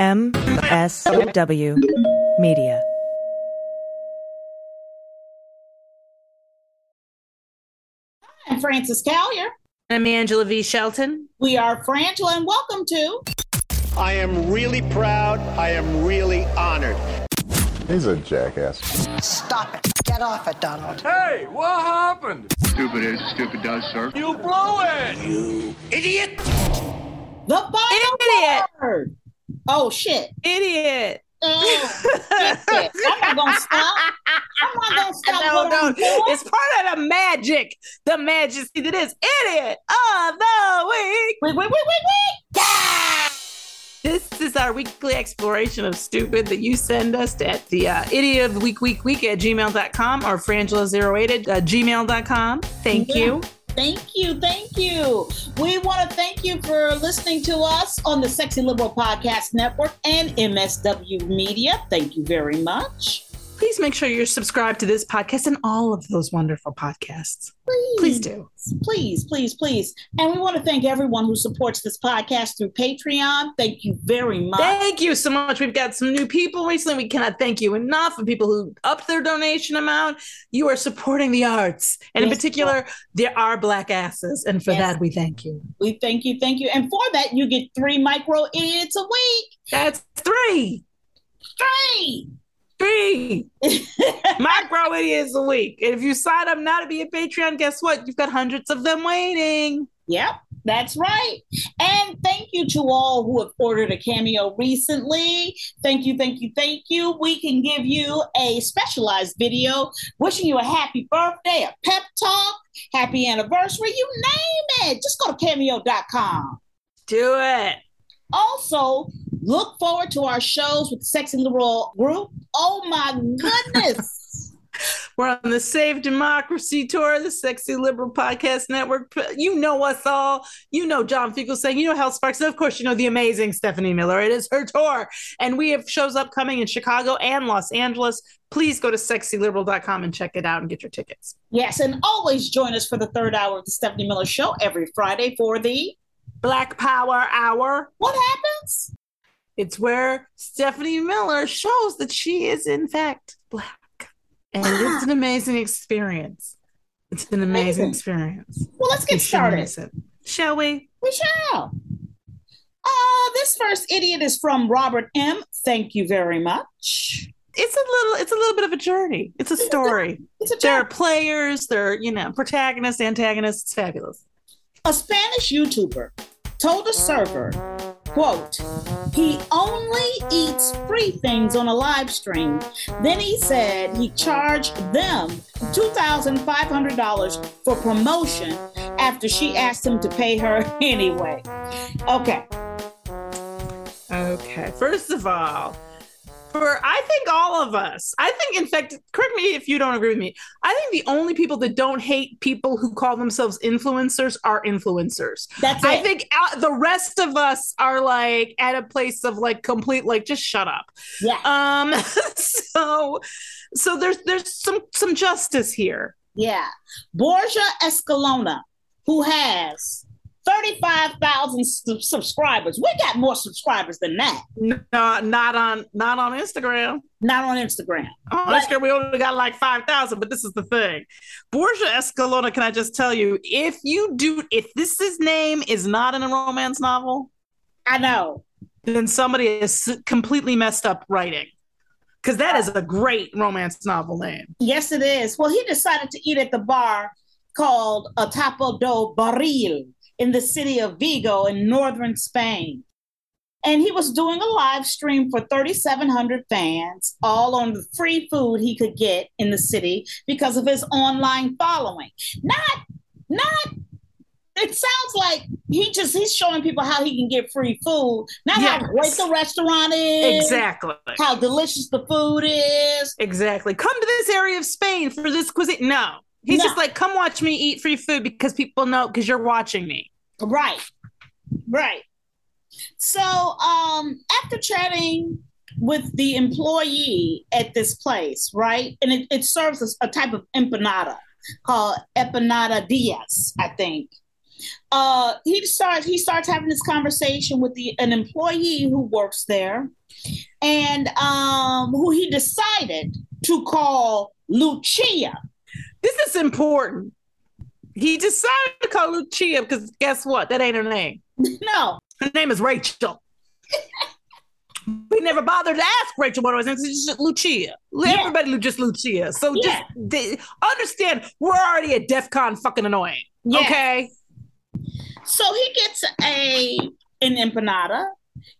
MSW Media. I'm Frances Callier. I'm Angela V. Shelton. We are Frangela, and welcome to. I am really proud. I am really honored. He's a jackass. Stop it. Get off it, Donald. Hey, what happened? Stupid is, stupid does, sir. You blew it! You idiot! The final Idiot. word. Oh, shit. Idiot. Oh. I'm not going to stop. I'm not going to stop. No, what no, I'm doing. it's part of the magic, the majesty that is idiot of the week. Wait, wait, wait, wait, wait. This is our weekly exploration of stupid that you send us at the uh, idiot of the week, week, week at gmail.com or frangela08 at uh, gmail.com. Thank Yeah. you. Thank you. Thank you. We want to thank you for listening to us on the Sexy Liberal Podcast Network and MSW Media. Thank you very much. Please make sure you're subscribed to this podcast and all of those wonderful podcasts. Please. Please do. Please, please, please. And we want to thank everyone who supports this podcast through Patreon. Thank you very much. Thank you so much. We've got some new people recently. We cannot thank you enough. And people who upped their donation amount. You are supporting the arts, and in Yes, particular, there are black asses, and for Yes. that we thank you. We thank you, thank you. And for that, you get three micro idiots a week. That's three, Three. Three micro idiots a week. And if you sign up now to be a Patreon, guess what? You've got hundreds of them waiting. Yep, that's right. And thank you to all who have ordered a cameo recently. Thank you, thank you, thank you. We can give you a specialized video wishing you a happy birthday, a pep talk, happy anniversary, you name it. Just go to cameo.com. Do it. Also, look forward to our shows with the Sexy Liberal group. Oh my goodness. We're on the Save Democracy Tour, the Sexy Liberal Podcast Network. You know us all. You know John Fugelsang. You know Hal Sparks. And of course, you know the amazing Stephanie Miller. It is her tour. And we have shows upcoming in Chicago and Los Angeles. Please go to sexyliberal.com and check it out and get your tickets. yes, and always join us for the third hour of the Stephanie Miller Show every Friday for the Black Power Hour. What happens? It's where Stephanie Miller shows that she is, in fact, black. And it's an amazing experience. It's an amazing Amazing. experience. Well, let's get started. Shall we? We shall. Uh, this first idiot is from Robert M. Thank you very much. it's a little it's a little bit of a journey it's a story It's a there are players there are you know protagonists antagonists it's fabulous A Spanish YouTuber told a server, quote, he only eats free things on a live stream. Then he said he charged them $2,500 for promotion after she asked him to pay her anyway. Okay. okay first of all for i think all of us i think in fact correct me if you don't agree with me i think the only people that don't hate people who call themselves influencers are influencers That's it. I think uh, the rest of us are like at a place of like complete like just shut up. yeah. Um so so there's there's some some justice here. Yeah. Borja Escalona, who has 35,000 su- subscribers. We got more subscribers than that. No, not on not on Instagram. Not on Instagram. Oh, on But- Instagram, we only got like five thousand. But this is the thing, Borja Escalona. Can I just tell you, if you do, if this his name is not in a romance novel, I know. then somebody is completely messed up writing, because that is a great romance novel name. Yes, it is. Well, he decided to eat at the bar called a Tapo do Barril in the city of Vigo in northern Spain. And he was doing a live stream for 3,700 fans, all on the free food he could get in the city because of his online following. Not, not, it sounds like he just, he's showing people how he can get free food, not how great the restaurant is, Exactly. how delicious the food is. Exactly. Come to this area of Spain for this cuisine. No. He's No. just like, come watch me eat free food because people know because you're watching me. Right. Right. So um after chatting with the employee at this place, right? And it, it serves as a type of empanada called empanada Diaz, I think. Uh, he starts he starts having this conversation with the an employee who works there, and um, who he decided to call Lucia. This is important. He decided to call Lucia because guess what? That ain't her name. No, Her name is Rachel. we never bothered to ask Rachel what her name is. It's just Lucia. Yeah. Everybody just Lucia. So Yeah. just they, understand we're already at DEF CON fucking annoying. Yeah. Okay. so he gets a an empanada.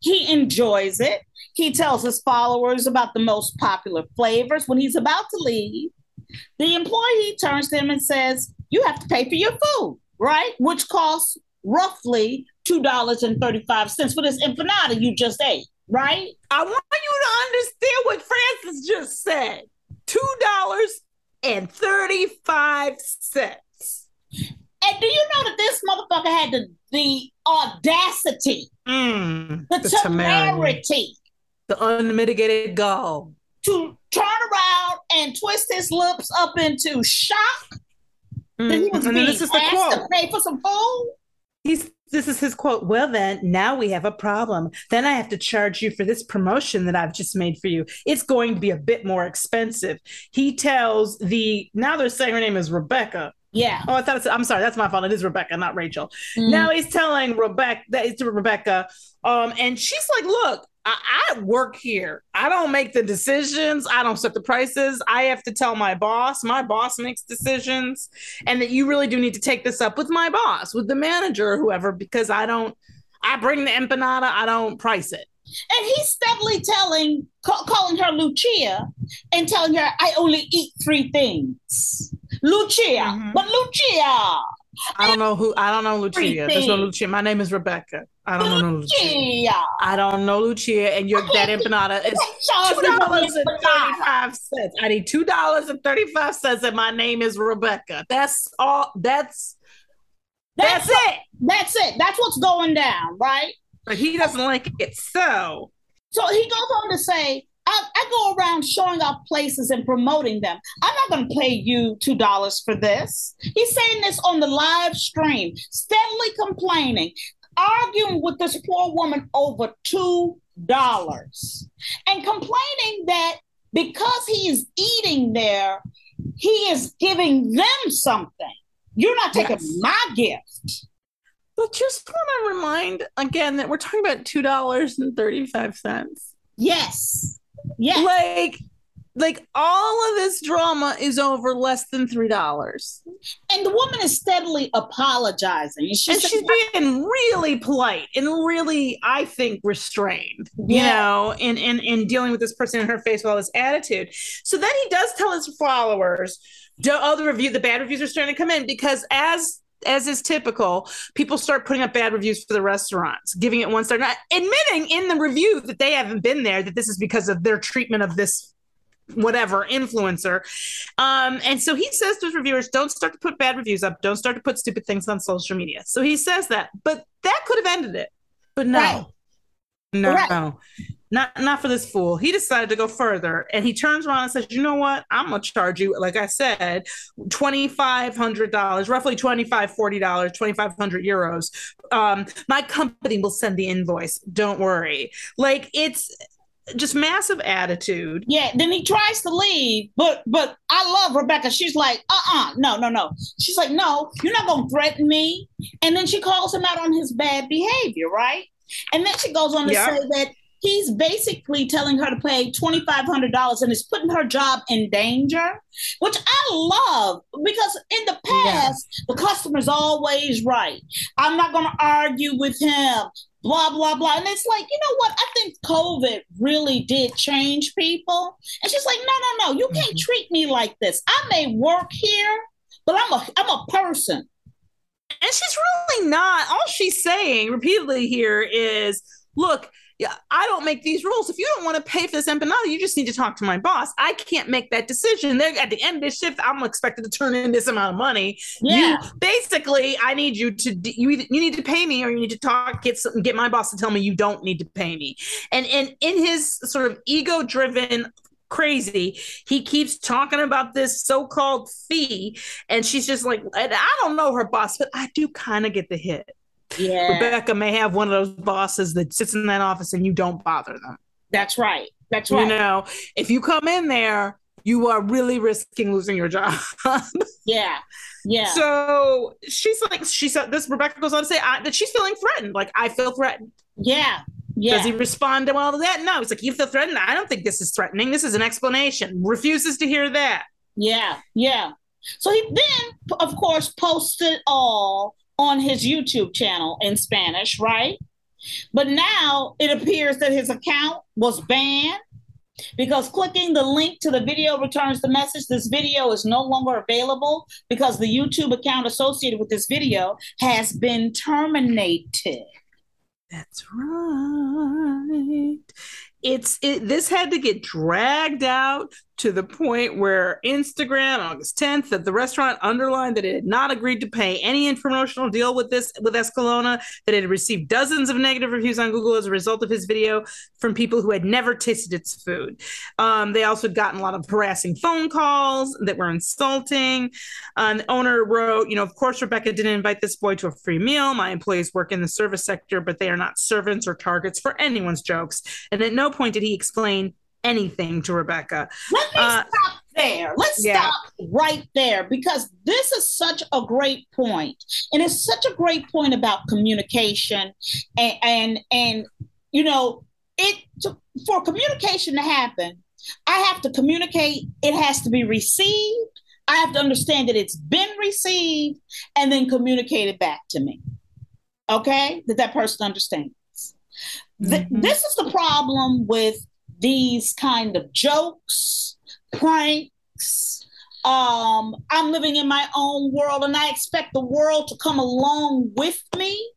He enjoys it. He tells his followers about the most popular flavors. When he's about to leave, the employee turns to him and says, "You have to pay for your food, right? Which costs roughly two dollars and thirty five cents for this empanada you just ate, right?" I want you to understand what Francis just said. Two dollars and thirty-five cents. And do you know that this motherfucker had the, the audacity, Mm, the, the temerity. temerity the unmitigated gall. to turn around and twist his lips up into shock he Mm, was and being this is the quote. to pay for some food? He's this is his quote. Well, then now we have a problem. Then I have to charge you for this promotion that I've just made for you. It's going to be a bit more expensive. He tells the now they're saying her name is Rebecca. Yeah. Oh, I thought it's, I'm sorry, that's my fault. It is Rebecca, not Rachel. Mm. Now he's telling Rebecca that it's to Rebecca. Um, and she's like, look, I, I work here. I don't make the decisions. I don't set the prices. I have to tell my boss. My boss makes decisions. And that you really do need to take this up with my boss, with the manager or whoever, because I don't I bring the empanada, I don't price it. And he's steadily telling, ca- calling her Lucia and telling her, I only eat three things. Lucia, Mhm. but Lucia, I don't know who I don't know Lucia. There's no Lucia. My name is Rebecca. I don't know Lucia. Lucia. I don't know Lucia, and your that empanada is two dollars and thirty-five. I need two dollars and thirty-five cents, and my name is Rebecca. That's all. That's that's, That's, it. that's it. That's what's going down, right? But he doesn't like it, so So he goes on to say, I, I go around showing off places and promoting them. I'm not going to pay you $2 for this. He's saying this on the live stream, steadily complaining, arguing with this poor woman over $2 and complaining that because he is eating there, he is giving them something. You're not taking Yes. my gift. but just want to remind again that we're talking about two dollars and thirty-five cents. Yes. Yes. Like, like all of this drama is over less than three dollars. And the woman is steadily apologizing. And she's, and she's being really polite and really i think restrained you know in, in in dealing with this person in her face with all this attitude so then he does tell his followers do all the review the bad reviews are starting to come in because as as is typical people start putting up bad reviews for the restaurants giving it one star not admitting in the review that they haven't been there that this is because of their treatment of this whatever influencer. Um and so he says to his reviewers don't start to put bad reviews up. Don't start to put stupid things on social media. So he says that but that could have ended it. But no. Right. no Right. no not not for this fool. He decided to go further and he turns around and says you know what? I'm gonna charge you like i said $2500 roughly $25 $40 2500 euros. Um my company will send the invoice. Don't worry. Like it's just massive attitude Yeah, then he tries to leave, but but I love Rebecca. She's like, uh-uh, no, no, no. She's like, no, you're not gonna threaten me. And then she calls him out on his bad behavior, right? And then she goes on to Yeah. say that he's basically telling her to pay twenty five hundred dollars and is putting her job in danger, which I love because in the past the customer's always right. I'm not gonna argue with him. Blah blah blah, and it's like you know what? I think COVID really did change people. And she's like, no, no, no, you can't mm-hmm. treat me like this. I may work here, but I'm a I'm a person. and she's really not all she's saying repeatedly here is look yeah, I don't make these rules. If you don't want to pay for this empanada, you just need to talk to my boss. I can't make that decision. They're, at the end of this shift, I'm expected to turn in this amount of money. Yeah. You basically, I need you to you either, you need to pay me or you need to talk get some, get my boss to tell me you don't need to pay me. And and in his sort of ego driven crazy. He keeps talking about this so-called fee, and she's just like, I don't know her boss, but I do kind of get the hit. Yeah, Rebecca may have one of those bosses that sits in that office and you don't bother them. that's right. That's right. You know, if you come in there, you are really risking losing your job. yeah, yeah. So she's like, she said this. Rebecca goes on to say I, that she's feeling threatened. Like I feel threatened. yeah, yeah. Does he respond to all of that? No. He's like, you feel threatened. I don't think this is threatening. This is an explanation. Refuses to hear that. Yeah, yeah. So he then, of course, posted all on his YouTube channel in Spanish, right? But now it appears that his account was banned because clicking the link to the video returns the message this video is no longer available because the YouTube account associated with this video has been terminated. That's right. It's it, this had to get dragged out to the point where Instagram, August 10th, that the restaurant underlined that it had not agreed to pay any promotional deal with this with Escalona, that it had received dozens of negative reviews on Google as a result of his video from people who had never tasted its food. Um, they also had gotten a lot of harassing phone calls that were insulting. Um, the owner wrote, you know, of course, Rebecca didn't invite this boy to a free meal. My employees work in the service sector, but they are not servants or targets for anyone's jokes. And at no point did he explain anything to Rebecca. Let me Uh, stop there. Let's yeah. stop right there because this is such a great point. And it's such a great point about communication and and, and you know, it to, for communication to happen, I have to communicate, it has to be received. I have to understand that it's been received and then communicated back to me. Okay? That that person understands. Th- Mhm. this is the problem with these kind of jokes, pranks. Um, I'm living in my own world and I expect the world to come along with me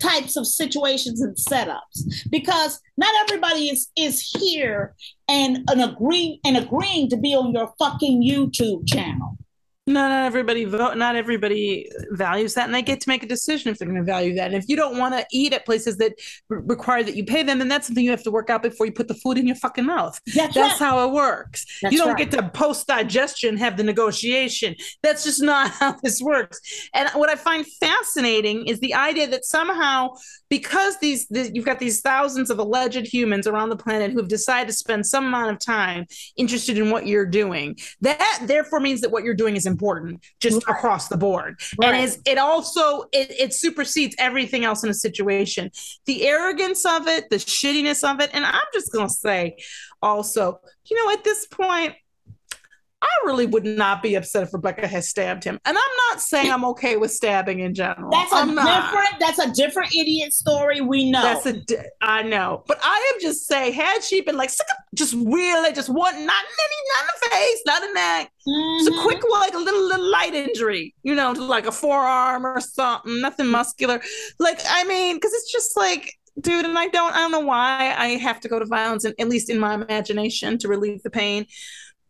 types of situations and setups because not everybody is is here and an agree and agreeing to be on your fucking YouTube channel. No, not everybody vote. Not everybody values that, and they get to make a decision if they're going to value that. And if you don't want to eat at places that re- require that you pay them, then that's something you have to work out before you put the food in your fucking mouth. That's, That's right. how it works. That's you don't right. get to post digestion, have the negotiation. That's just not how this works. And what I find fascinating is the idea that somehow, because these, th- you've got these thousands of alleged humans around the planet who have decided to spend some amount of time interested in what you're doing, that therefore means that what you're doing is important, just Right. across the board. Right. And is it also it, it supersedes everything else in a situation. The arrogance of it, the shittiness of it, and I'm just gonna say also, you know, at this point, I really would not be upset if Rebecca has stabbed him. And I'm not saying I'm okay with stabbing in general. That's a I'm not. different. That's a different idiot story. We know. That's a. di- I know, but I am just saying, had she been like, sick of- just really, just one, not in any, not in the face, not in the neck, just a mm-hmm. quick, like a little, little light injury, you know, to like a forearm or something, nothing muscular. Like, I mean, because it's just like, dude, and I don't, I don't know why I have to go to violence, and at least in my imagination, to relieve the pain.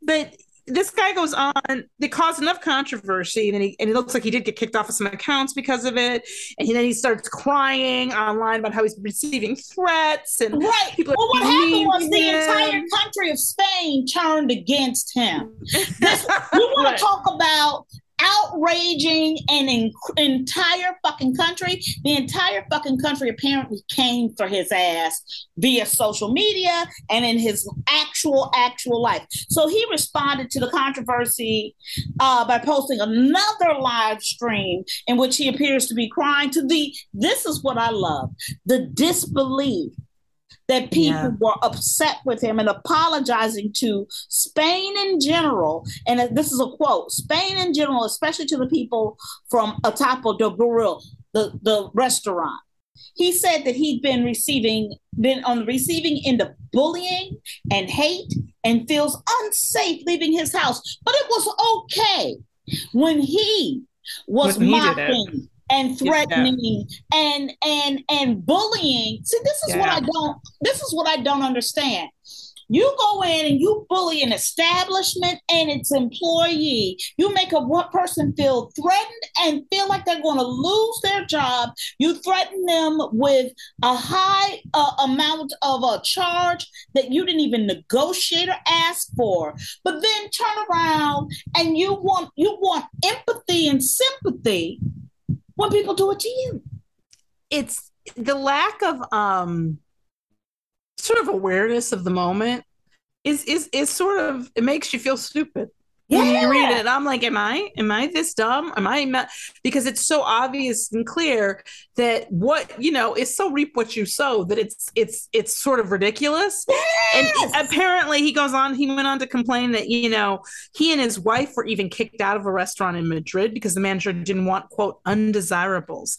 But this guy goes on. They caused enough controversy, and, he, and it looks like he did get kicked off of some accounts because of it. And he, then he starts crying online about how he's receiving threats and Right. people Well, what happened was the entire country of Spain turned against him. This, you want Right. to talk about outraging an en- entire fucking country? The entire fucking country apparently came for his ass via social media and in his actual actual life. So he responded to the controversy uh, by posting another live stream in which he appears to be crying to the. This is what I love: the disbelief that people Yeah. were upset with him and apologizing to Spain in general. And this is a quote Spain in general, especially to the people from Atapo de Buril, the, the restaurant. He said that he'd been receiving, been on the receiving end of bullying and hate and feels unsafe leaving his house. But it was okay when he was When he did it. mocking and threatening and and and bullying. See, this is what I don't. This is what I don't understand. You go in and you bully an establishment and its employee. You make a one person feel threatened and feel like they're going to lose their job. You threaten them with a high uh, amount of a charge that you didn't even negotiate or ask for. But then turn around and you want you want empathy and sympathy when people do it to you. It's the lack of um sort of awareness of the moment is is is sort of it makes you feel stupid when you read it. I'm like, am I am I this dumb? Am I not? Because it's so obvious and clear that what you know is so reap what you sow that it's it's it's sort of ridiculous. Yes! And apparently he goes on, he went on to complain that, you know, he and his wife were even kicked out of a restaurant in Madrid because the manager didn't want, quote, undesirables.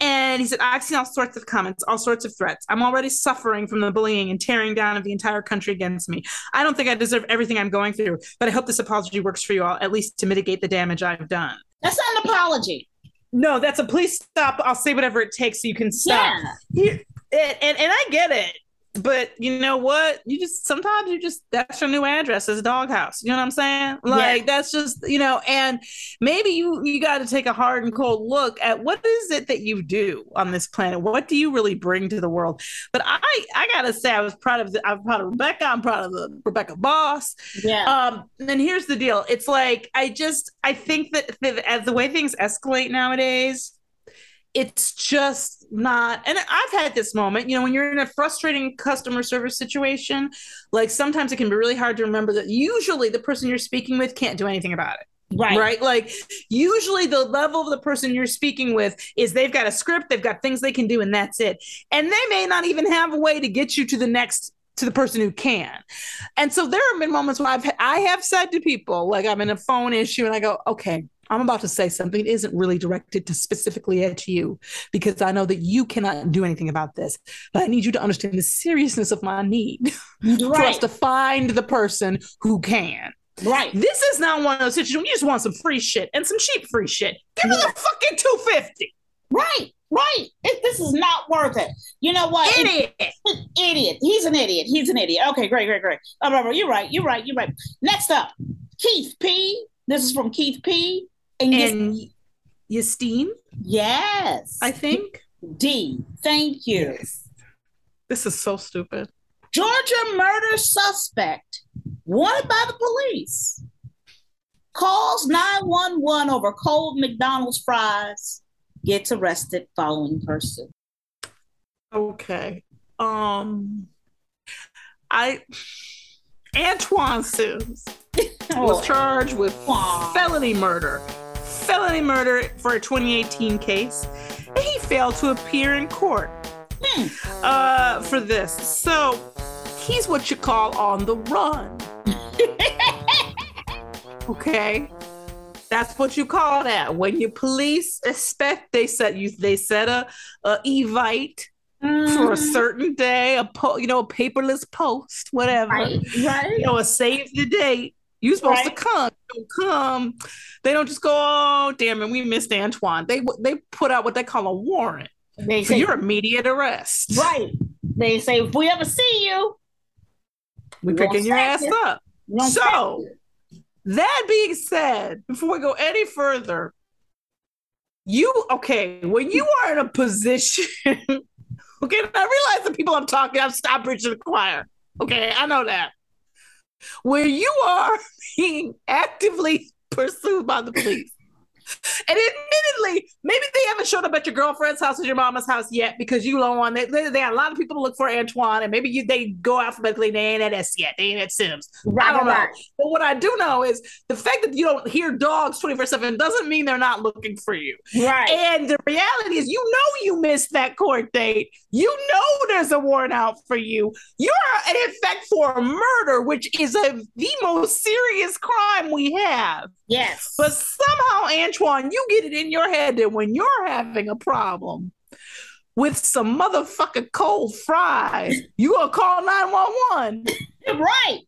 And he said, I've seen all sorts of comments, all sorts of threats. I'm already suffering from the bullying and tearing down of the entire country against me. I don't think I deserve everything I'm going through, but I hope this apology works for you all, at least to mitigate the damage I've done. That's not an apology. No, that's a please stop. I'll say whatever it takes so you can stop. Yeah. And, and, and I get it. But you know what? You just sometimes you just that's your new address is a doghouse. You know what I'm saying? Like that's just you know, and maybe you you got to take a hard and cold look at what is it that you do on this planet. What do you really bring to the world? But I I gotta say I was proud of the, I'm proud of Rebecca. I'm proud of the Rebecca boss. Yeah. Um, and here's the deal. It's like I just I think that, that as the way things escalate nowadays, it's just not and i've had this moment you know when you're in a frustrating customer service situation like sometimes it can be really hard to remember that usually the person you're speaking with can't do anything about it. Right. right? Like usually the level of the person you're speaking with is they've got a script they've got things they can do and that's it. And they may not even have a way to get you to the next to the person who can. And so there have been moments where i've i have said to people like i'm in a phone issue and i go okay I'm about to say something that isn't really directed to specifically at you because I know that you cannot do anything about this. But I need you to understand the seriousness of my need for us to find the person who can. Right. This is not one of those situations. You just want some free shit and some cheap free shit. Give me the fucking 250. Right. Right. It, this is not worth it. You know what? Idiot. idiot. He's an idiot. He's an idiot. Okay, great, great, great. Oh, you're right. You're right. You're right. Next up, Keith P. This is from Keith P. And, yes- And Yastine, yes, I think. D. Thank you. This is so stupid. Georgia murder suspect wanted by the police calls 911 over cold McDonald's fries, gets arrested following pursuit. Okay. Um I Antoine Sims was charged with felony murder. Felony murder for a 2018 case. And he failed to appear in court Hmm. uh, for this. So he's what you call on the run. okay. That's what you call that. When your police expect they set you they set a, a evite for a certain day, a po- you know, a paperless post, whatever. right, right. You know, a save the date. You're supposed Right. to come. Don't come. They don't just go, oh damn it, we missed Antoine. They they put out what they call a warrant They for say, your immediate arrest. right. They say if we ever see you, We We won't picking your ass you. up. So that being said, before we go any further, you okay, when you are in a position, okay, I realize the people I'm talking, I've stopped preaching the choir. Okay, I know that. Where you are being actively pursued by the police. And admittedly, maybe they haven't showed up at your girlfriend's house or your mama's house yet because you don't want they, they, they had a lot of people to look for Antoine, and maybe you, they go alphabetically. They ain't at S yet. They ain't at Sims. I don't know. Right. But what I do know is the fact that you don't hear dogs 24 7 doesn't mean they're not looking for you. Right. And the reality is, you know, you missed that court date. You know, there's a warrant out for you. You're in effect for murder, which is a, the most serious crime we have. Yes. But somehow, Antoine, you get it in your head that when you're having a problem with some motherfucking cold fries, you gonna call 911. right.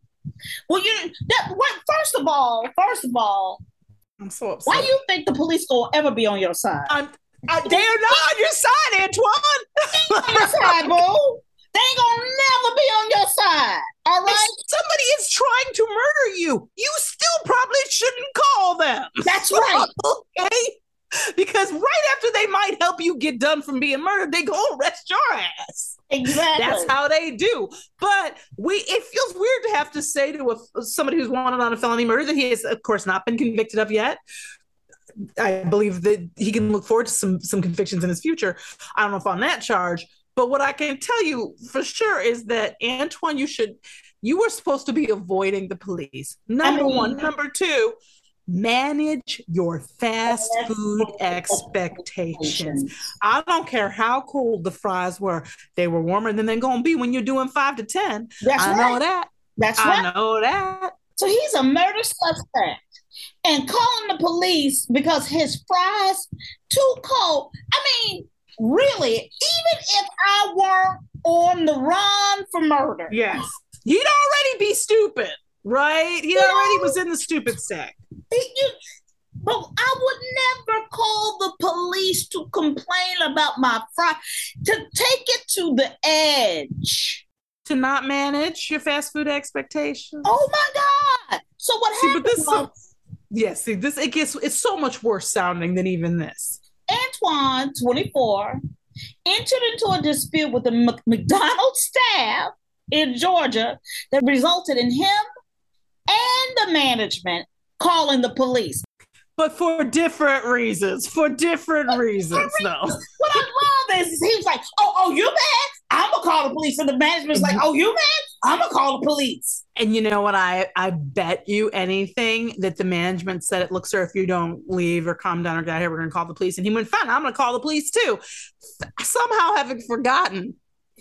Well, you that what first of all, first of all, I'm so upset. why do you think the police will ever be on your side? I'm, I, they're not on your side, Antoine. on your side, boo. They ain't gonna never be on your side. All right. If somebody is trying to murder you, you still probably shouldn't call them. That's right. okay? Because right after they might help you get done from being murdered, they go arrest your ass. Exactly. That's how they do. But we it feels weird to have to say to a, somebody who's wanted on a felony murder that he has, of course, not been convicted of yet. I believe that he can look forward to some some convictions in his future. I don't know if on that charge, but what I can tell you for sure is that Antoine, you should you were supposed to be avoiding the police. Number I mean- one. Mm-hmm. Number two, manage your fast food expectations. I don't care how cold the fries were, they were warmer than they're gonna be when you're doing five to ten. That's I right. know that. That's I right. I know that. So he's a murder suspect and calling the police because his fries too cold. I mean, really, even if I weren't on the run for murder, Yes. He'd already be stupid, right? He already was in the stupid sack. you, but I would never call the police to complain about my fries. To take it to the edge. To not manage your fast food expectations. Oh my God! So what See, but happened this was yeah, see, this it gets it's so much worse sounding than even this. Antoine, 24, entered into a dispute with the Mc- McDonald's staff in Georgia that resulted in him and the management calling the police. But for different reasons. For different reasons, though. What I love is he was like, "Oh, oh, you mad? I'm gonna call the police." And the management's like, "Oh, you mad? I'm gonna call the police." And you know what? I I bet you anything that the management said it. Look, sir, if you don't leave or calm down or get out here, we're gonna call the police. And he went, fine, I'm gonna call the police too. Somehow having forgotten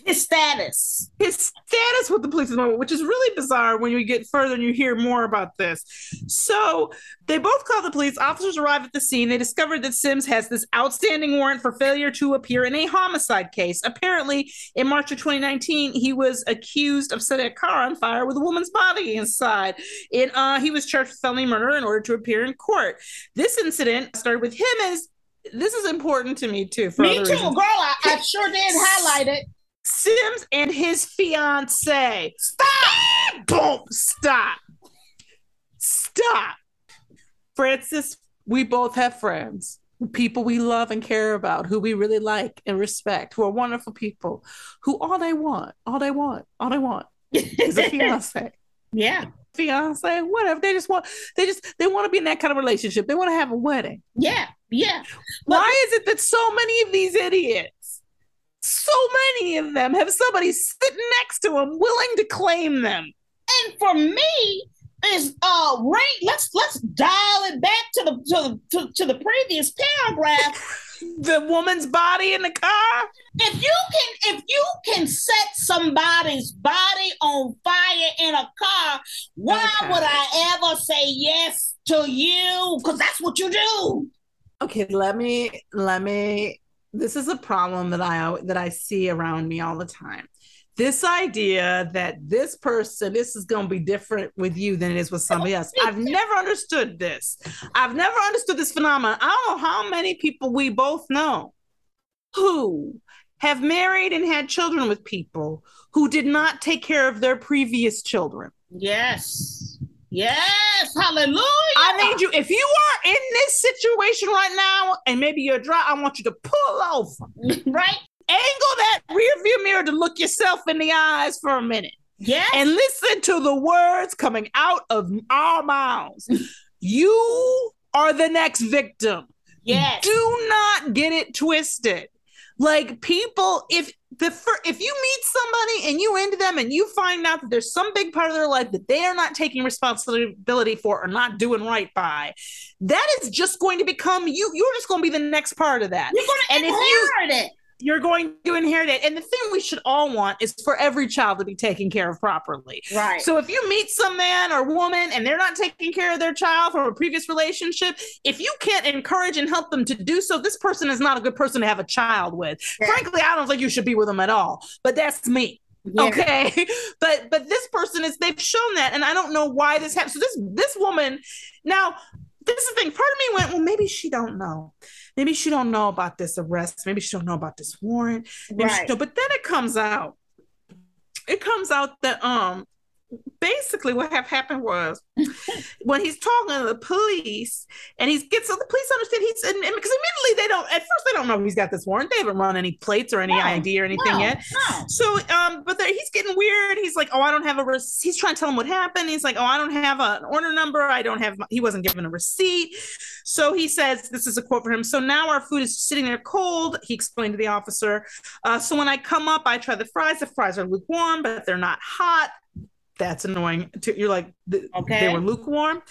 His status. his status with the police at the moment, which is really bizarre when you get further and you hear more about this. So they both call the police. Officers arrive at the scene. They discovered that Sims has this outstanding warrant for failure to appear in a homicide case. Apparently, in March of 2019, he was accused of setting a car on fire with a woman's body inside. It, uh, he was charged with felony murder in order to appear in court. This incident started with him as this is important to me too. For Me too, reasons. girl. I, I sure did highlight it. Sims and his fiance. Stop! Boom! Stop! Stop! Francis, we both have friends, people we love and care about, who we really like and respect, who are wonderful people, who all they want, all they want, all they want is a fiance. yeah, Fiance, whatever. They just want, they just, they want to be in that kind of relationship. They want to have a wedding. yeah, yeah. But Why is it that so many of these idiots, so many of them, have somebody sitting next to them willing to claim them? and for me is uh rank let's let's dial it back to the to the to, to the previous paragraph The woman's body in the car? if you can if you can set somebody's body on fire in a car why Okay. would i ever say yes to you because that's what you do Okay, let me let me this is a problem that I that I see around me all the time. This idea that this person, this is going to be different with you than it is with somebody else. I've never understood this. I've never understood this phenomenon. I don't know how many people we both know who have married and had children with people who did not take care of their previous children. yes yes hallelujah I need you, if you are in this situation right now and maybe you're dry, I want you to pull over, right angle that rear view mirror to look yourself in the eyes for a minute yes and listen to the words coming out of our mouths. You are the next victim. yes Do not get it twisted. Like people, if fir- if you meet somebody and you into them and you find out that there's some big part of their life that they are not taking responsibility for or not doing right by, that is just going to become you. You're just going to be the next part of that. you're if you- inherit it You're going to inherit it. And the thing we should all want is for every child to be taken care of properly. right So if you meet some man or woman and they're not taking care of their child from a previous relationship, if you can't encourage and help them to do so, this person is not a good person to have a child with. Yeah. Frankly, I don't think you should be with them at all. But that's me. Yeah. Okay. but but this person is they've shown that and I don't know why this happened. So this this woman now this is the thing. Part of me went, well, maybe she don't know. Maybe she don't know about this arrest. Maybe she don't know about this warrant. Maybe she right don't- But then it comes out. It comes out that um basically what have happened was when he's talking to the police and he gets so the police understand he's because immediately they don't at first they don't know he's got this warrant. They haven't run any plates or any No, ID or anything no, yet. No. so um but he's getting weird. He's like oh I don't have a rec-. he's trying to tell him what happened. He's like oh I don't have an order number. I don't have he wasn't given a receipt. So he says this is a quote for him so now our food is sitting there cold he explained to the officer. Uh, so when I come up I try the fries. The fries are lukewarm but they're not hot that's annoying. You're like, Okay. they were lukewarm.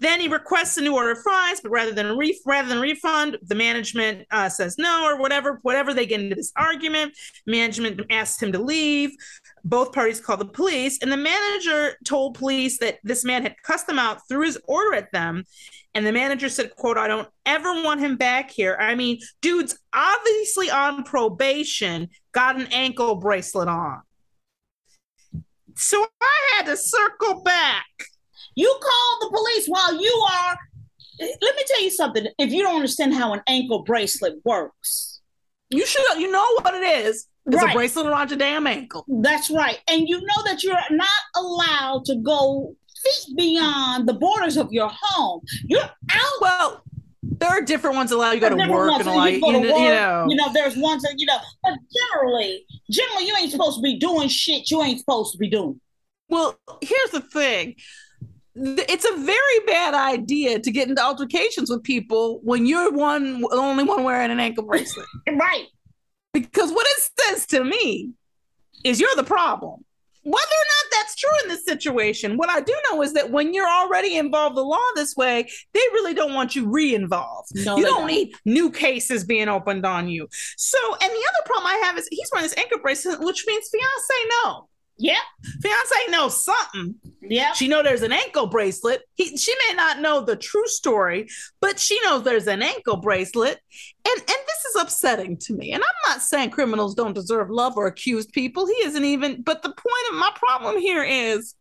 Then he requests a new order of fries, but rather than ref- rather than refund, the management uh, says no or whatever. Whatever they get into this argument, management asks him to leave. Both parties call the police, and the manager told police that this man had cussed them out, threw his order at them, and the manager said, "quote I don't ever want him back here. I mean, dude's obviously on probation, got an ankle bracelet on." So I had to circle back. You call the police while you are. Let me tell you something. If you don't understand how an ankle bracelet works, You should you know what it is. It's Right. a bracelet around your damn ankle. that's right. And you know that you're not allowed to go feet beyond the borders of your home. You're out. Well, there are different ones that allow you to go to work and allow you you, go to you work, know. you know, there's ones that you know, but generally, generally, you ain't supposed to be doing shit you ain't supposed to be doing. Well, here's the thing. It's a very bad idea to get into altercations with people when you're one the only one wearing an ankle bracelet. Right. because what it says to me is you're the problem. Whether or not that's true in this situation, what I do know is that when you're already involved the law this way, they really don't want you re-involved. No, you don't don't. need new cases being opened on you. So, and the other problem I have is he's wearing this ankle bracelet, which means fiance no. Yep. Fiance knows something. Yeah. She know there's an ankle bracelet. He, she may not know the true story, but she knows there's an ankle bracelet, and and this is upsetting to me. And I'm not saying criminals don't deserve love or accused people. He isn't even. But the point of my problem here is,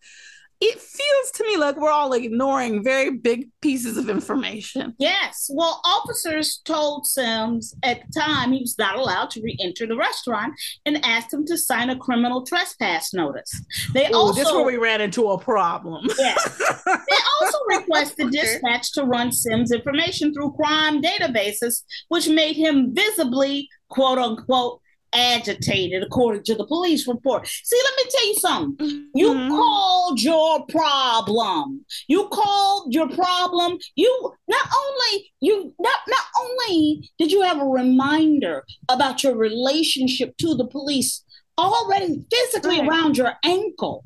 it feels to me like we're all ignoring very big pieces of information. Yes. Well, officers told Sims at the time he was not allowed to re-enter the restaurant and asked him to sign a criminal trespass notice. They Oh, also this is where we ran into a problem. Yes. They also requested dispatch to run Sims information through crime databases, which made him visibly, quote unquote, agitated, according to the police report. See, let me tell you something. You Mhm. called your problem. You called your problem. You not only you not not only did you have a reminder about your relationship to the police already physically Right. around your ankle.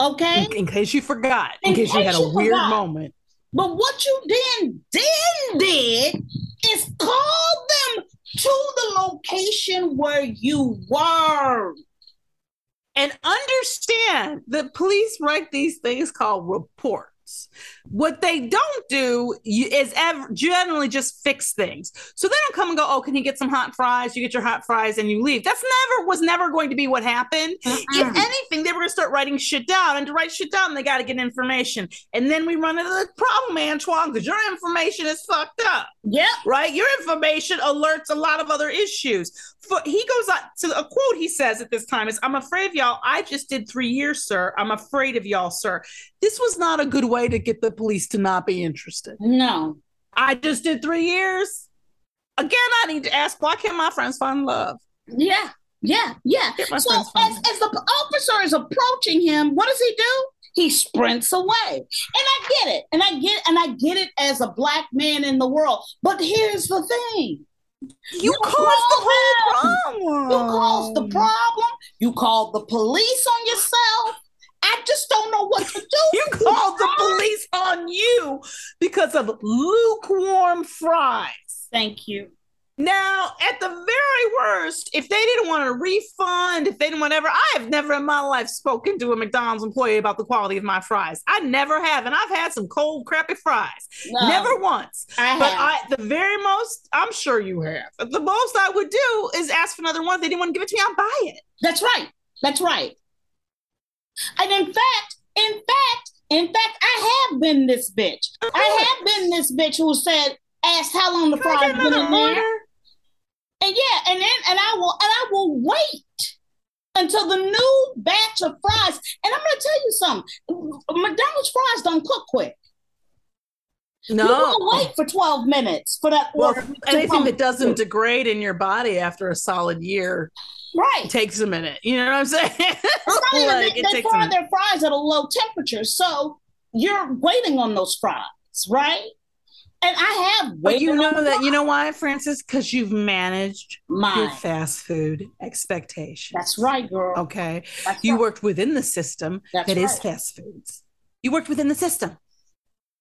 Okay? In, in case you forgot, in, In case you case had a you weird forgot. moment. But what you then then did is call them to the location where you were. and understand that police write these things called reports. What they don't do is ever generally just fix things. So they don't come and go, "Oh, can you get some hot fries?" You get your hot fries and you leave. That's never was never going to be what happened. If anything, they were going to start writing shit down, and to write shit down, they got to get information. And then we run into the problem, Antoine, because your information is fucked up Yeah. right? Your information alerts a lot of other issues. For, he goes on to a quote he says at this time is, I'm afraid of y'all. I just did three years, sir. I'm afraid of y'all, sir. This was not a good way to get the police to not be interested. No. I just did three years. Again, I need to ask, why can't my friends find love? Yeah. Yeah. Yeah. So as, as the officer is approaching him, what does he do? He sprints away. And I get it. And I get and I get it as a black man in the world. But here's the thing. You You caused the whole problem. You caused the problem. You called the police on yourself. I just don't know what to do. You called the police on you because of lukewarm fries. Thank you. Now, at the very worst, if they didn't want a refund, if they didn't want ever, I have never in my life spoken to a McDonald's employee about the quality of my fries. I never have, and I've had some cold, crappy fries. No, Never once. I But have. I, the very most, I'm sure you have. The most I would do is ask for another one. If they didn't want to give it to me, I'll buy it. That's right. That's right. And in fact, in fact, in fact, I have been this bitch. I have been this bitch who said, asked how long the fries been in there. And yeah, and then and I will and I will wait until the new batch of fries. And I'm gonna tell you something. McDonald's fries don't cook quick. No. You gotta wait for 12 minutes for that well, order. anything that doesn't degrade in your body after a solid year right. takes a minute. You know what I'm saying? It's not even- Like, they, they fry their fries at a low temperature. So you're waiting on those fries, right? And I have But you know that you know why, Francis? Because you've managed your fast food expectations. That's right, girl. Okay. That's You right. worked within the system That's that is right. fast foods. You worked within the system.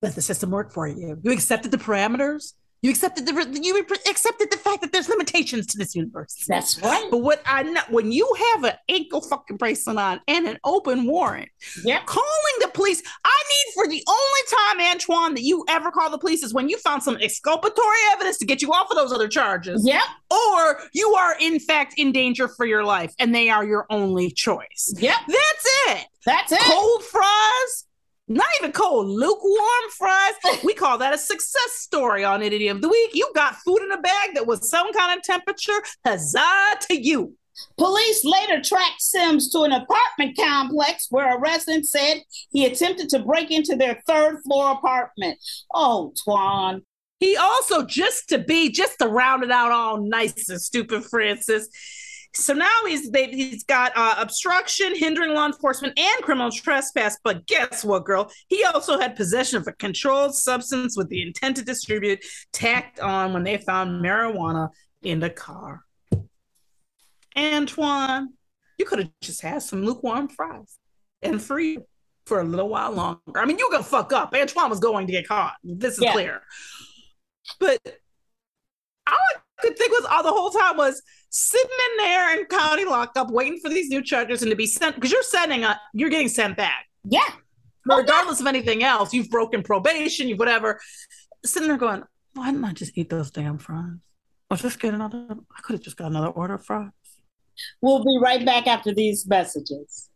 Let the system work for you. You accepted the parameters. You accepted the you accepted the fact that there's limitations to this universe. That's right. But what I know when you have an ankle fucking bracelet on and an open warrant, Yep. calling the police. I need for the only time, Antoine, that you ever call the police is when you found some exculpatory evidence to get you off of those other charges, Yep. or you are in fact in danger for your life, and they are your only choice. Yep. That's it. That's it. Cold fries. Not even cold, lukewarm fries. We call that a success story on Idiot of the Week. You got food in a bag that was some kind of temperature. Huzzah to you. Police later tracked Sims to an apartment complex where a resident said he attempted to break into their third floor apartment. Oh, Twan. He also, just to be, just to round it out all nice and stupid, Frances. So now he's they, he's got uh, obstruction, hindering law enforcement, and criminal trespass. But guess what, girl? He also had possession of a controlled substance with the intent to distribute, tacked on when they found marijuana in the car. Antoine, you could have just had some lukewarm fries and free for a little while longer. I mean, you gonna fuck up. Antoine was going to get caught. This is Yeah. clear. But all I could think was all the whole time was sitting in there in county lockup, waiting for these new charges and to be sent because you're sending a you're getting sent back. Yeah. Oh, Regardless of anything else, you've broken probation, you've whatever. Sitting there going, why didn't I just eat those damn fries? Or just get another I could have just got another order of fries. We'll be right back after these messages.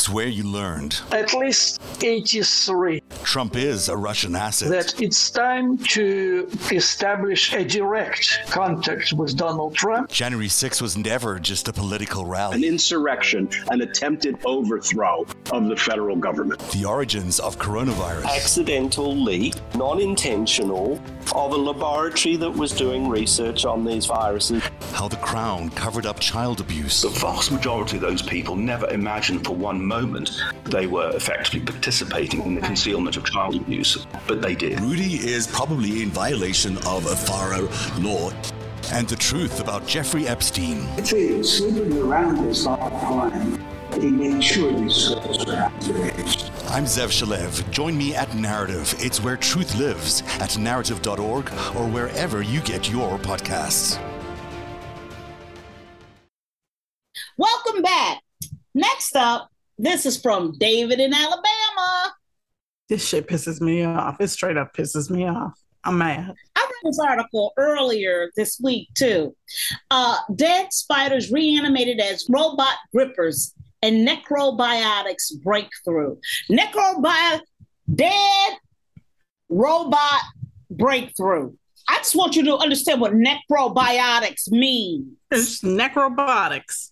It's where you learned At least 83 Trump is a Russian asset. that it's time to establish a direct contact with Donald Trump. January 6th was never just a political rally. an insurrection, an attempted overthrow of the federal government. The origins of coronavirus. accidental leak, non intentional, of a laboratory that was doing research on these viruses. How the crown covered up child abuse. The vast majority of those people never imagined for one moment they were effectively participating in the concealment of child abuse, but they did. Rudy is probably in violation of a FARA law. And the truth about Jeffrey Epstein. See, sleeping around is not a crime. He made sure these girls were underage. I'm Zev Shalev. Join me at Narativ. It's where truth lives at narrative.org or wherever you get your podcasts. Welcome back. Next up, this is from David in Alabama. This shit pisses me off. It straight up pisses me off. I'm mad. I read this article earlier this week too. Uh, dead spiders reanimated as robot grippers and necrobiotics breakthrough. Necrobi dead robot breakthrough. I just want you to understand what necrobiotics mean. It's necrobotics.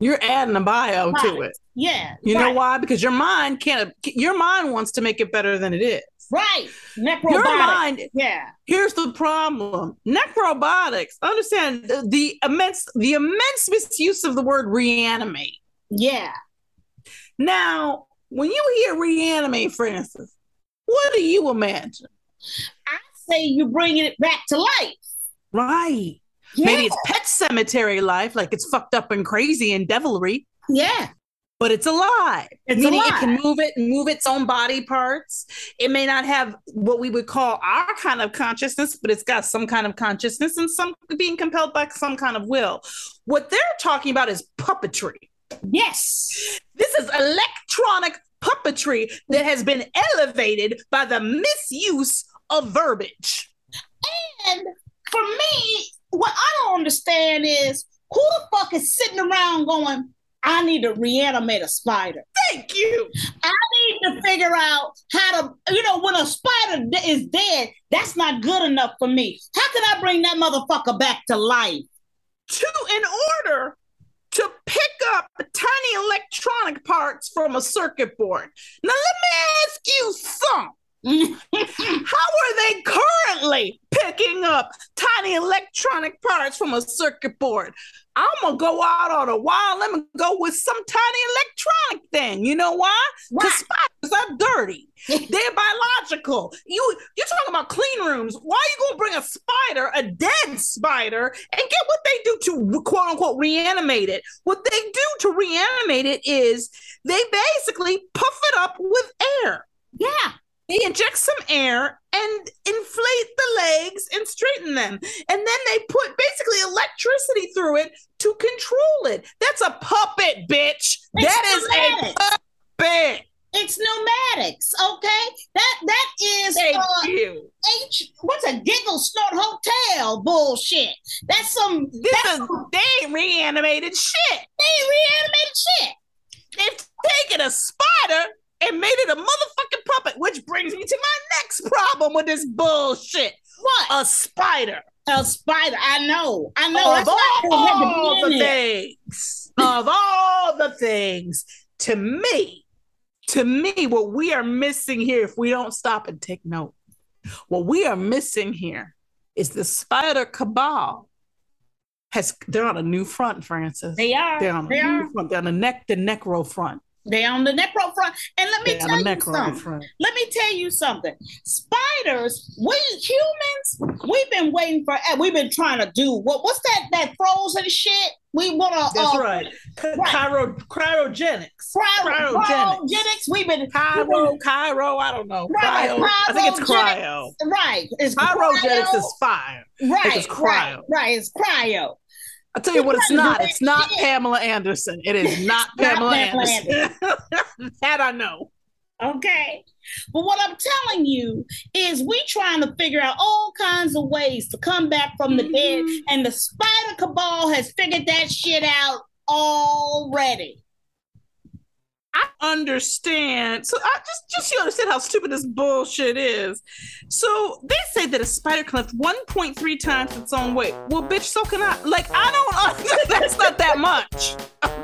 You're adding a bio to it. Yeah. You know why? Because your mind can't. Your mind wants to make it better than it is. Right. Your mind. Yeah. Here's the problem: necrobotics. Understand the, the immense, the immense misuse of the word reanimate. Yeah. Now, when you hear reanimate, Frances, what do you imagine? I say you're bringing it back to life. Right. Yeah. Maybe it's pet cemetery life, like it's fucked up and crazy and devilry, Yeah. but it's alive. It's Meaning alive. it can move it and move its own body parts. It may not have what we would call our kind of consciousness, but it's got some kind of consciousness and some being compelled by some kind of will. What they're talking about is puppetry. Yes. This is electronic puppetry that has been elevated by the misuse of verbiage. And for me, what I don't understand is who the fuck is sitting around going, I need to reanimate a spider. Thank you. I need to figure out how to, you know, when a spider is dead, that's not good enough for me. How can I bring that motherfucker back to life? to in order to pick up tiny electronic parts from a circuit board. Now, let me ask you something. How are they currently picking up tiny electronic parts from a circuit board? I'm gonna go out on a while. Let me go with some tiny electronic thing. You know why? Because spiders are dirty. They're biological. You you're talking about clean rooms. Why are you gonna bring a spider, a dead spider, and get what they do to quote unquote reanimate it? What they do to reanimate it is they basically puff it up with air. Yeah. They inject some air and inflate the legs and straighten them. And then they put basically electricity through it to control it. That's a puppet, bitch. It's that is pneumatics. a puppet. It's pneumatics, okay? That that is Thank uh, you. H what's a giggle snort hotel bullshit. That's some This that's is some, they ain't reanimated shit. they reanimated shit. They've taken a spider and made it a motherfucking puppet, which brings me to my next problem with this bullshit. What? A spider. A spider. I know. I know. Of That's why it had to all the things, of all the things, to me, to me, what we are missing here, if we don't stop and take note, what we are missing here is the spider cabal has they're on a new front, Frances. They are. They're on a They new are. front. They're on the neck, the necro front. They on the necro front. And let me They're tell you something. front. Let me tell you something. Spiders, we humans, we've been waiting for. eh, We've been trying to do what? What's that? That frozen shit. We want to. That's uh, right. right. Cryo, cryogenics. Cryo, cryogenics. We've been. Cryo, cryo, I don't know. Right, Cryo. I think it's cryo. Right. It's Cryogenics cryo. is fire. Right. It's cryo. Right. Right. It's cryo. I'll tell you what it's We're trying to not. It's not. Pamela Anderson. It is not not Pamela Pamela Anderson. that I know. Okay. But what I'm telling you is we trying to figure out all kinds of ways to come back from the dead. Mm-hmm. And the spider cabal has figured that shit out already. I understand. So I just just so you understand how stupid this bullshit is. So they say that a spider can lift 1.3 times its own weight. Well, bitch, so can I. Like I don't. That's not that much.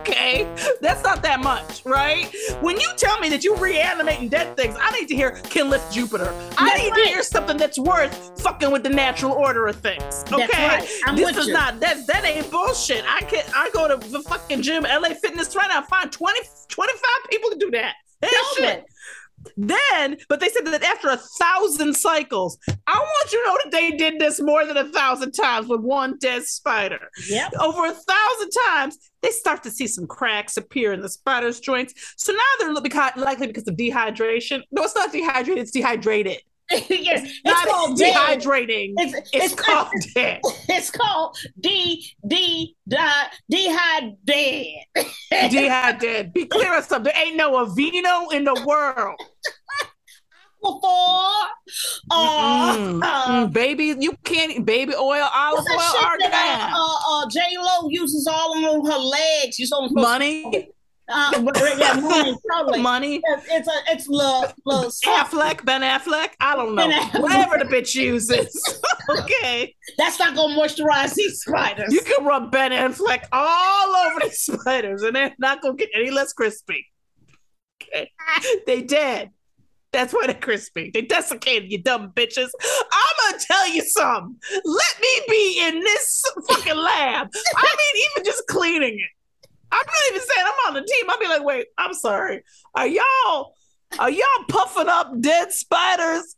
Okay, that's not that much, right? When you tell me that you reanimating dead things, I need to hear can lift Jupiter. I That's need right. to hear something that's worth fucking with the natural order of things. Okay, right. This is you. not that that ain't bullshit. I can I go to the fucking gym, LA Fitness right now, find 20, 25 people can do that. Shit. Then, but they said that after a thousand cycles, I want you to know that they did this more than a thousand times with one dead spider. Yep. Over a thousand times, they start to see some cracks appear in the spider's joints. So now they're li- likely because of dehydration. No, it's not dehydrated, it's dehydrated. yes. It's called dehydrating. It's, It's, it's, called dead. it's called D D di- dehydrated. Dehydrated. Be clear on something. There ain't no Aveeno in the world. Before, uh, Mm, uh, baby, you can't. Baby oil, olive oil, that uh, uh, J Lo uses all on her legs? You saw Money, Uh, yeah, money, totally. money. It's, it's a it's little little Affleck, Ben Affleck. I don't know. Whatever the bitch uses. okay. That's not gonna moisturize these spiders. You can rub Ben Affleck all over these spiders and they're not going to get any less crispy. Okay. They dead. That's why they're crispy. They desiccated, you dumb bitches. I'm to tell you something. Let me be in this fucking lab. I mean, even just cleaning it. I'm not even saying I'm on the team. I'll be like, wait, I'm sorry. Are y'all are y'all puffing up dead spiders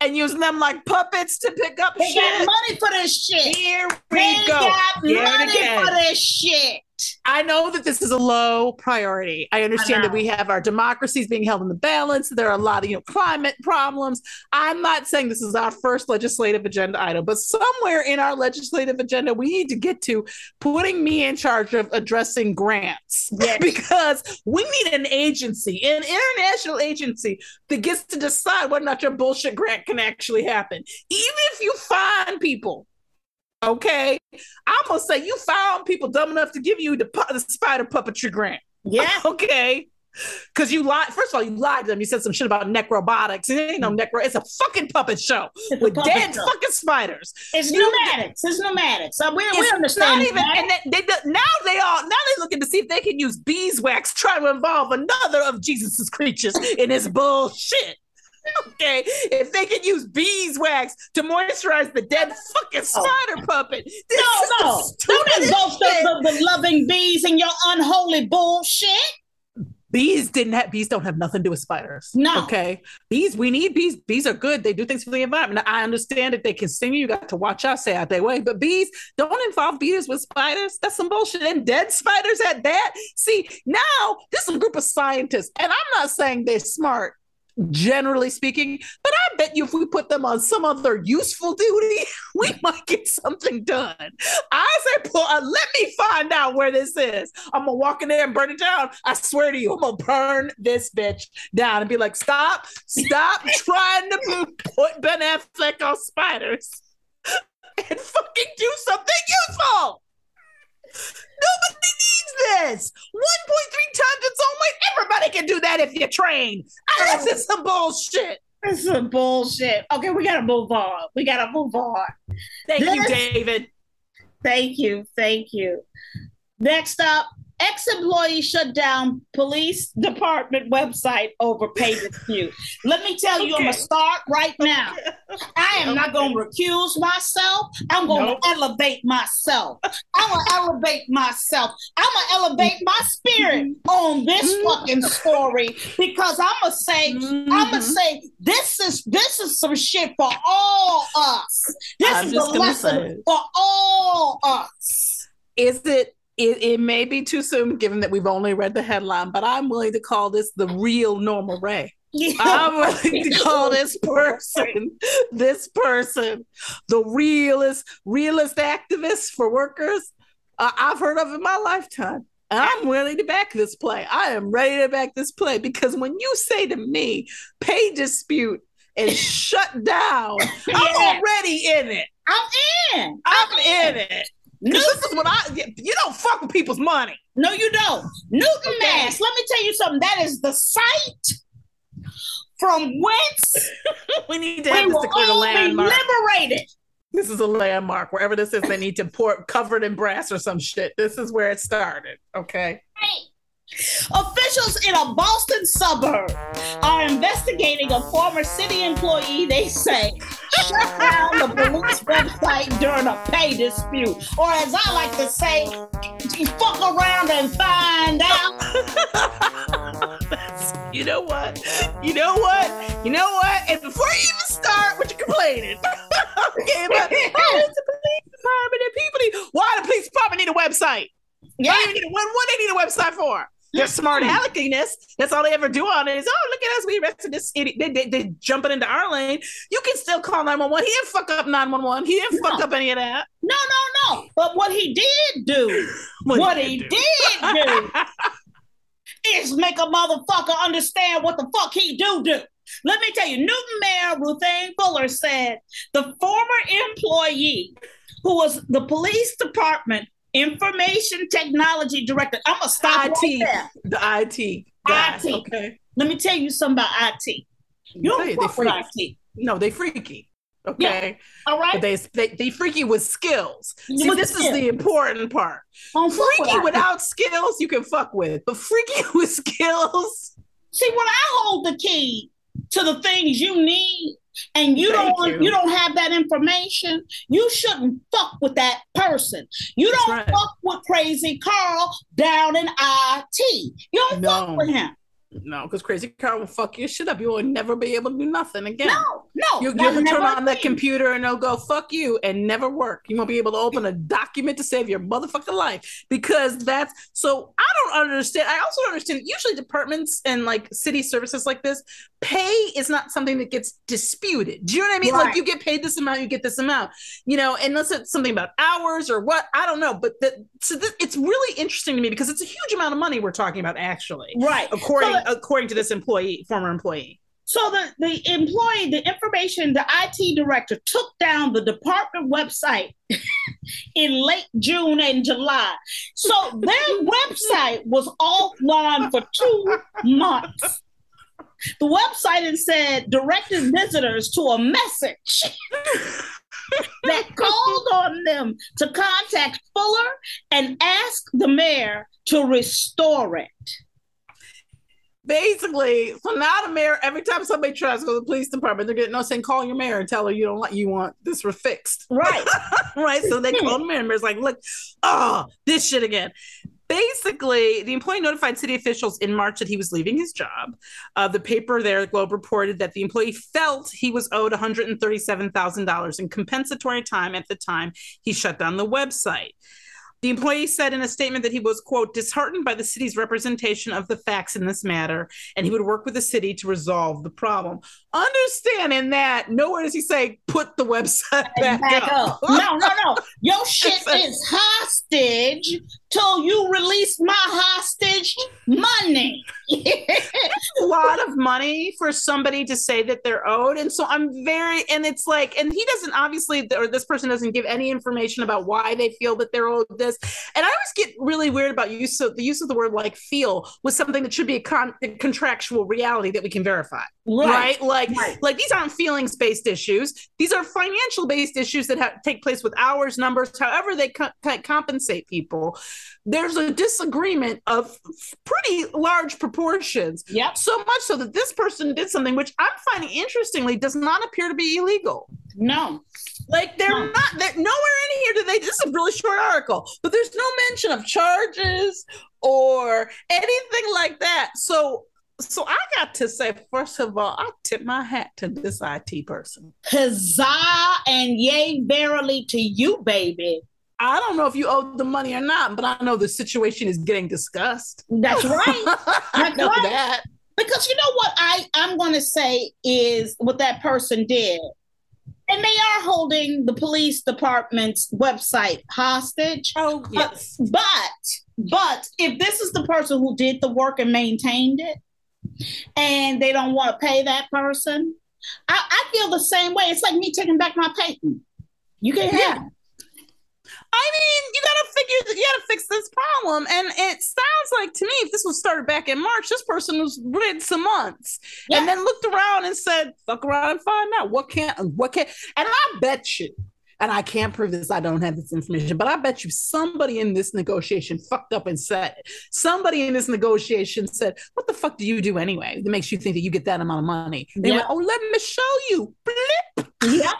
and using them like puppets to pick up They shit? got money for this shit. Here we They go. got Here money again. for this shit. I know that this is a low priority. I understand that we have our democracies being held in the balance. There are a lot of you know climate problems. I'm not saying this is our first legislative agenda item, but somewhere in our legislative agenda, we need to get to putting me in charge of addressing grants Yes. because we need an agency, an international agency that gets to decide whether or not your bullshit grant can actually happen. Even if you find people Okay, I'm gonna say you found people dumb enough to give you the, the spider puppetry grant. Yeah. Okay, Because you lied. First of all, you lied to them. You said some shit about necrobotics. It ain't no mm-hmm. necro. It's a fucking puppet show It's with puppet dead show. fucking spiders. It's You- pneumatics. It's pneumatics. So we, we understand. not even, and they, they, now they all now they're looking to see if they can use beeswax trying to involve another of Jesus's creatures in this bullshit. Okay, if they can use beeswax to moisturize the dead fucking oh. spider puppet, this no, is no. Don't invoke the, the, the loving bees and your unholy bullshit. Bees didn't have bees don't have nothing to do with spiders. No. Okay. Bees, we need bees. Bees are good. They do things for the environment. I understand that they can sting you. You got to watch out, stay out their way. But bees don't involve bees with spiders. That's some bullshit. And dead spiders at that. See, now this is a group of scientists, and I'm not saying they're smart. Generally speaking, but I bet you if we put them on some other useful duty, we might get something done. I say, pull, uh, let me find out where this is. I'm gonna walk in there and burn it down. I swear to you, I'm gonna burn this bitch down and be like, stop, stop trying to put Ben Affleck on spiders and fucking do something useful. Nobody this. 1.3 times its own weight. Everybody can do that if you train. Ah, This is some bullshit. This is bullshit. Okay, we gotta move on. We gotta move on. Thank you, David. Thank you. Thank you. Next up, ex-employee shut down police department website over pay dispute. Let me tell you, I'm gonna start right now. I am not gonna recuse myself. I'm gonna Nope. elevate myself. I'm gonna elevate myself. I'm gonna elevate my spirit on this Mm-hmm. fucking story because I'm gonna say, I'm Mm-hmm. gonna say, this is this is some shit for all us. This I'm is a just say lesson for all us. Is it, it? It may be too soon, given that we've only read the headline, but I'm willing to call this the real Norma Rae. I'm willing to call this person, this person, the realest, realest activist for workers uh, I've heard of in my lifetime. And I'm willing to back this play. I am ready to back this play because when you say to me, pay dispute and shut down, I'm already in it. I'm in. I'm in it. 'Cause this is what I, you don't fuck with people's money. No, you don't. Newton, Mass. Let me tell you something. That is the site from whence We need to have this declared a be landmark. liberated. This is a landmark. Wherever this is, they need to pour covered in brass or some shit. This is where it started. Okay. Officials in a Boston suburb are investigating a former city employee, they say, shut down the police website during a pay dispute. Or as I like to say, fuck around and find out. you know what? You know what? You know what? And before you even start, what you complaining? okay, but oh, it's the police department and people need. Why the police department need a website? Yeah. Why you need what, what they need a website for? Their smart aleckiness. That's all they ever do on it is, oh, look at us. We arrested this idiot. They, they, they jumping into our lane. You can still call 911. He didn't fuck up 911. He didn't fuck up any of that. No, no, no. But what he did do, What what, he he did did do, is make a motherfucker understand what the fuck he do do. Let me tell you, Newton Mayor Ruthanne Fuller said the former employee who was the police department information technology director. I'm gonna stop right IT. there. The IT. guy, IT. Okay. Let me tell you something about IT. You don't you, fuck with freaky. IT. No, they freaky. Okay. All right. But they, they they freaky with skills. See, With this is the important part. Don't fuck with Freaky IT. without skills, you can fuck with, but freaky with skills. See, when I hold the key to the things you need, and you Thank don't you. you. don't have that information, you shouldn't fuck with that person. You That's don't right. fuck with crazy Carl down in IT. You don't No. fuck with him. No, because Crazy Carl will fuck your shit up. You will never be able to do nothing again. No, no. You, you'll turn on that computer and it'll go fuck you and never work. You won't be able to open a document to save your motherfucking life because that's so. I don't understand. I also don't understand. Usually, departments and like city services like this, pay is not something that gets disputed. Do you know what I mean? Like you get paid this amount, you get this amount. You know, unless it's something about hours or what. I don't know. But the, so th- it's really interesting to me because it's a huge amount of money we're talking about actually. Right. According So- Uh, according to this employee, former employee. So the, the employee, the information, the IT director took down the department website in late June and July. So their website was offline for two months. The website had said directed visitors to a message that called on them to contact Fuller and ask the mayor to restore it. Basically, so now the mayor, every time somebody tries to go to the police department, they're getting no saying, call your mayor and tell her you don't like you want this fixed. Right. right. So they call the mayor and mayor's like, look, oh, this shit again basically, the employee notified city officials in March that he was leaving his job. Uh, the paper there, the Globe, reported that the employee felt he was owed $137,000 in compensatory time at the time he shut down the website. The employee said in a statement that he was, quote, disheartened by the city's representation of the facts in this matter, and he would work with the city to resolve the problem. Understanding that, nowhere does he say, put the website back, back up. up. No, no, no. Your shit is hostage till you release my hostage money. a lot of money for somebody to say that they're owed. And so I'm very, and it's like, and he doesn't obviously, or this person doesn't give any information about why they feel that they're owed this. And I always get really weird about use of the use of the word like feel was something that should be a, con- a contractual reality that we can verify. Right. right? Like, right. like these aren't feelings based issues. These are financial based issues that ha- take place with hours, numbers, however they co- compensate people. There's a disagreement of pretty large proportions. Yep. So much so that this person did something which I'm finding interestingly does not appear to be illegal. No. Like they're no. not that nowhere in here do they this is a really short article, but there's no mention of charges or anything like that. So so I got to say, first of all, I tip my hat to this IT person. Huzzah and yay verily to you, baby. I don't know if you owe the money or not, but I know the situation is getting discussed. That's right. I know right. that. Because you know what I, I'm going to say is what that person did. And they are holding the police department's website hostage. Oh, uh, yes. But, but, but if this is the person who did the work and maintained it, and they don't want to pay that person, I, I feel the same way. It's like me taking back my patent. You can yeah. have I mean, you gotta figure, you gotta fix this problem. And it sounds like to me, if this was started back in March, this person was rid some months, yeah. and then looked around and said, "Fuck around and find out what can't, what can't." And I bet you, and I can't prove this, I don't have this information, but I bet you somebody in this negotiation fucked up and said, somebody in this negotiation said, What the fuck do you do anyway that makes you think that you get that amount of money? They yeah. went, Oh, let me show you. Blip. Yeah.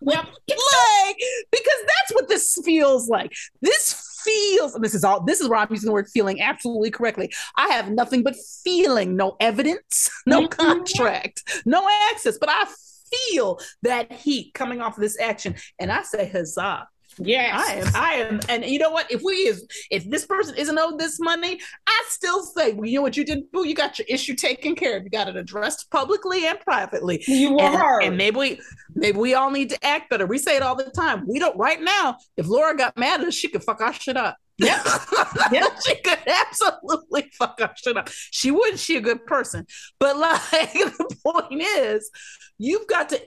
Yep. like, because that's what this feels like. This feels, and this is all, this is where I'm using the word feeling absolutely correctly. I have nothing but feeling, no evidence, no mm-hmm. contract, no access, but I feel that heat coming off of this action. And I say, huzzah. Yes. I am. I am. And you know what? If we is if this person isn't owed this money, I still say, well, you know what you did, boo? You got your issue taken care of. You got it addressed publicly and privately. You and, are. And maybe we maybe we all need to act better. We say it all the time. We don't right now, if Laura got mad at us, she could fuck our shit up. Yeah. yep. she could absolutely fuck our shit up. She would, she a good person. But like the point is, you've got to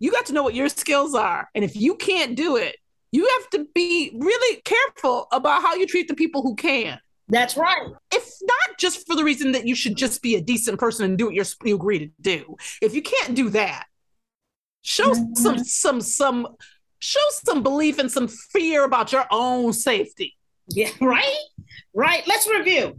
you got to know what your skills are. And if you can't do it, you have to be really careful about how you treat the people who can. That's right. If not just for the reason that you should just be a decent person and do what you're, you agree to do. If you can't do that, show mm-hmm. some some some show some belief and some fear about your own safety. Yeah, right? Right. Let's review.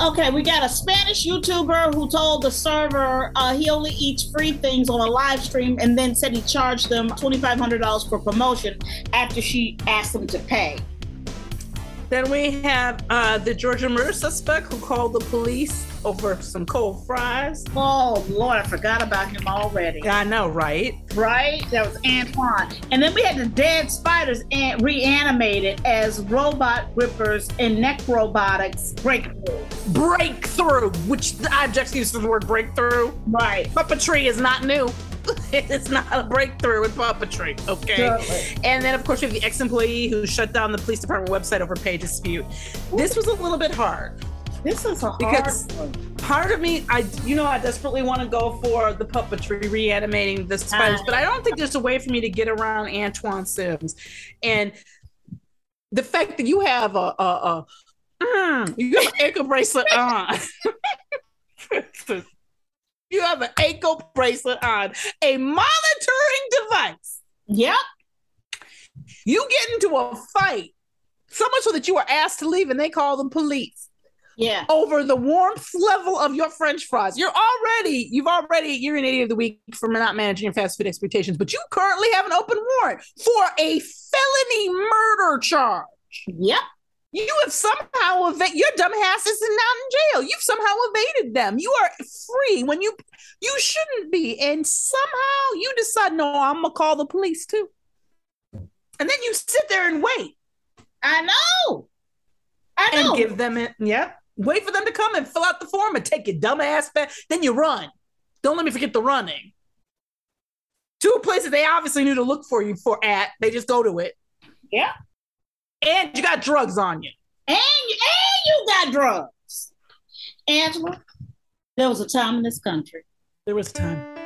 Okay, we got a Spanish YouTuber who told the server uh, he only eats free things on a live stream and then said he charged them $2,500 for promotion after she asked him to pay. Then we have uh, the Georgia murder suspect who called the police over some cold fries. Oh Lord, I forgot about him already. I know, right? Right? That was Antoine. And then we had the dead spiders reanimated as robot grippers and necrobotics breakthrough. Breakthrough, which I just used the word breakthrough. Right. Puppetry is not new. it's not a breakthrough in puppetry, okay? Totally. And then, of course, we have the ex employee who shut down the police department website over pay dispute. This was a little bit hard. This is a hard because one. part of me, I you know, I desperately want to go for the puppetry, reanimating the Ah. but I don't think there's a way for me to get around Antoine Sims, and the fact that you have a a, a mm, you have an ankle bracelet on. you have an ankle bracelet on, a monitoring device. Yep. You get into a fight, so much so that you are asked to leave, and they call the police Yeah. over the warmth level of your french fries. You're already, you've already, you're an idiot of the week for not managing your fast food expectations, but you currently have an open warrant for a felony murder charge. Yep. You have somehow evaded your dumb ass is not in jail. You've somehow evaded them. You are free when you you shouldn't be. And somehow you decide, no, I'm gonna call the police too. And then you sit there and wait. I know. I know. and give them it. Yeah. Wait for them to come and fill out the form and take your dumb ass back. Then you run. Don't let me forget the running. Two places they obviously knew to look for you for at. They just go to it. Yeah. And you got drugs on you. And, and you got drugs. Angela, there was a time in this country. There was time.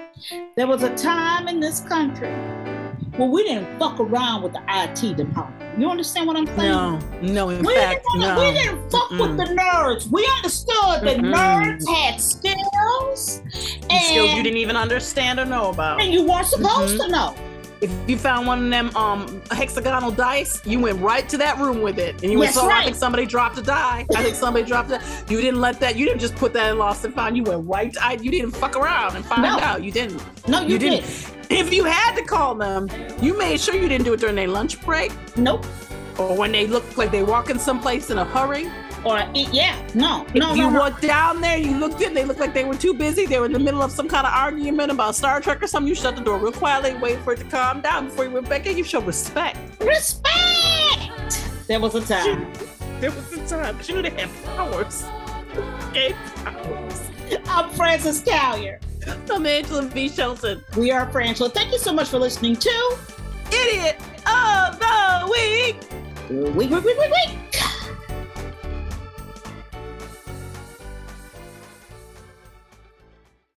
There was a time in this country where we didn't fuck around with the IT department. You understand what I'm saying? No, no, in we, fact, didn't, no. we didn't fuck with the nerds. We understood that Mm-mm. nerds had skills and, Skills you didn't even understand or know about. and you weren't supposed Mhm. to know. If you found one of them um hexagonal dice, you went right to that room with it, and you That's went, "So I think somebody dropped a die. I think somebody dropped it." You didn't let that. You didn't just put that in lost and found. You went right. To, I, you didn't fuck around and find No. out. You didn't. No, you, didn't. didn't. If you had to call them, you made sure you didn't do it during their lunch break Nope. or when they looked like they walking someplace in a hurry. Or yeah, no, If no, you no, no. walked down there, you looked in, they looked like they were too busy. They were in the middle of some kind of argument about Star Trek or something. You shut the door real quietly, wait for it to calm down before you went back in. You show respect. Respect. There was a time. There was a time have had powers. Okay, powers. I'm Frances Callier. I'm Angela V. Shelton. We are Frangela. Thank you so much for listening to Idiot of the week. Week, week, week, week, week.